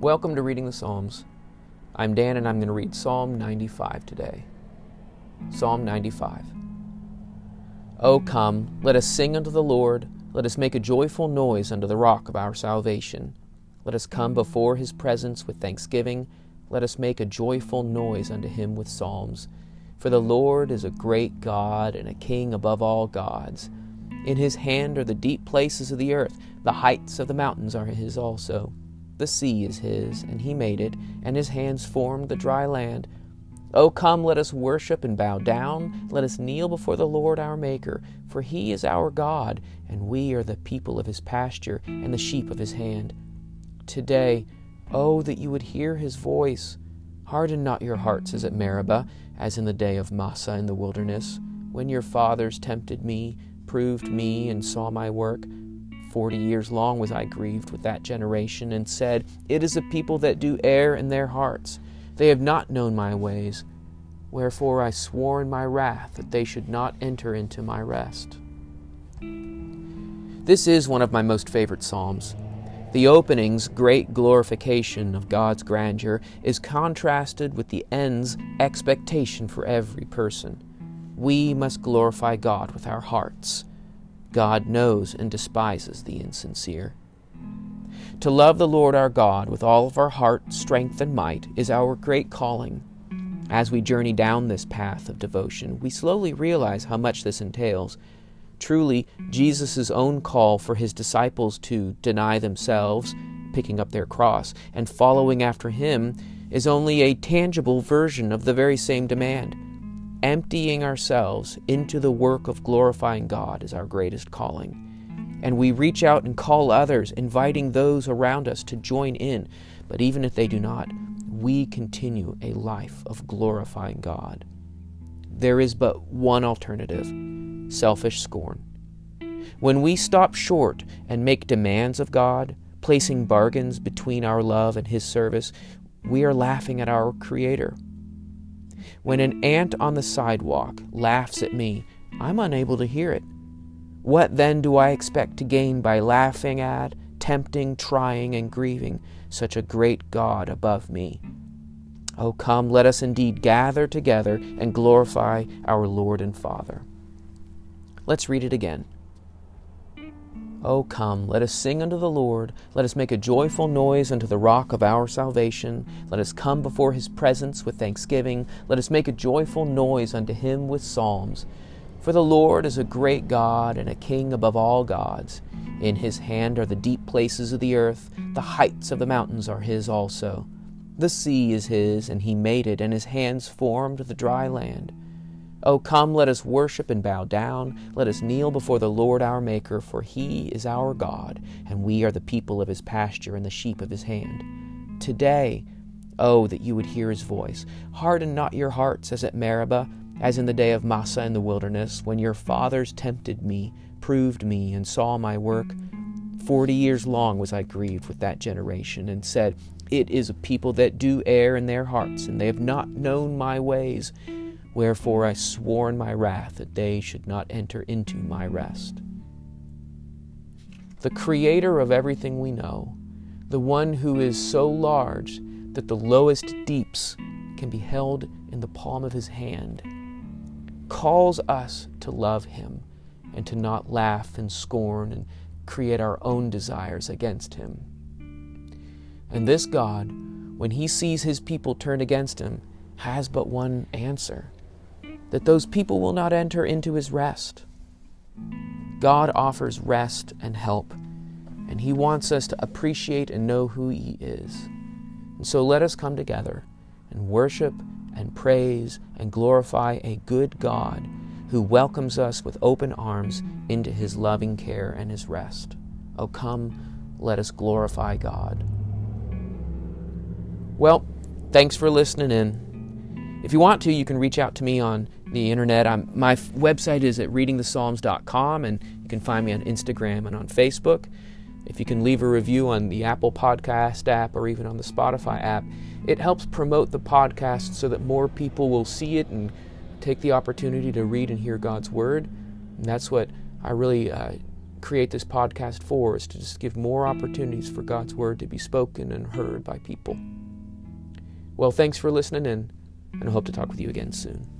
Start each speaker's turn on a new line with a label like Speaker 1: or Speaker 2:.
Speaker 1: Welcome to Reading the Psalms. I'm Dan and I'm going to read Psalm 95 today. Psalm 95. O come, let us sing unto the Lord, let us make a joyful noise unto the rock of our salvation. Let us come before his presence with thanksgiving, let us make a joyful noise unto him with psalms. For the Lord is a great God and a king above all gods. In his hand are the deep places of the earth, the heights of the mountains are his also. The sea is his, and he made it, and his hands formed the dry land. O come, let us worship and bow down. Let us kneel before the Lord our Maker, for he is our God, and we are the people of his pasture and the sheep of his hand. Today, oh, that you would hear his voice. Harden not your hearts as at Meribah, as in the day of Massah in the wilderness, when your fathers tempted me, proved me, and saw my work. Forty years long was I grieved with that generation, and said, It is a people that do err in their hearts. They have not known my ways. Wherefore I swore in my wrath that they should not enter into my rest. This is one of my most favorite Psalms. The opening's great glorification of God's grandeur is contrasted with the end's expectation for every person. We must glorify God with our hearts. God knows and despises the insincere. To love the Lord our God with all of our heart, strength, and might is our great calling. As we journey down this path of devotion, we slowly realize how much this entails. Truly, Jesus' own call for his disciples to deny themselves, picking up their cross, and following after him is only a tangible version of the very same demand. Emptying ourselves into the work of glorifying God is our greatest calling. And we reach out and call others, inviting those around us to join in. But even if they do not, we continue a life of glorifying God. There is but one alternative selfish scorn. When we stop short and make demands of God, placing bargains between our love and His service, we are laughing at our Creator. When an ant on the sidewalk laughs at me, I'm unable to hear it. What then do I expect to gain by laughing at, tempting, trying, and grieving such a great God above me? Oh, come, let us indeed gather together and glorify our Lord and Father. Let's read it again. Oh, come, let us sing unto the Lord. Let us make a joyful noise unto the rock of our salvation. Let us come before his presence with thanksgiving. Let us make a joyful noise unto him with psalms. For the Lord is a great God and a king above all gods. In his hand are the deep places of the earth, the heights of the mountains are his also. The sea is his, and he made it, and his hands formed the dry land. Oh, come, let us worship and bow down. Let us kneel before the Lord our Maker, for he is our God, and we are the people of his pasture and the sheep of his hand. Today, oh, that you would hear his voice. Harden not your hearts as at Meribah, as in the day of Massah in the wilderness, when your fathers tempted me, proved me, and saw my work. Forty years long was I grieved with that generation, and said, It is a people that do err in their hearts, and they have not known my ways. Wherefore I swore in my wrath that they should not enter into my rest. The Creator of everything we know, the one who is so large that the lowest deeps can be held in the palm of his hand, calls us to love him and to not laugh and scorn and create our own desires against him. And this God, when he sees his people turn against him, has but one answer that those people will not enter into his rest. God offers rest and help, and he wants us to appreciate and know who he is. And so let us come together and worship and praise and glorify a good God who welcomes us with open arms into his loving care and his rest. Oh, come, let us glorify God. Well, thanks for listening in. If you want to, you can reach out to me on the internet. I'm, my f- website is at readingthepsalms.com, and you can find me on Instagram and on Facebook. If you can leave a review on the Apple Podcast app or even on the Spotify app, it helps promote the podcast so that more people will see it and take the opportunity to read and hear God's Word. And that's what I really uh, create this podcast for is to just give more opportunities for God's word to be spoken and heard by people. Well, thanks for listening in, and I hope to talk with you again soon.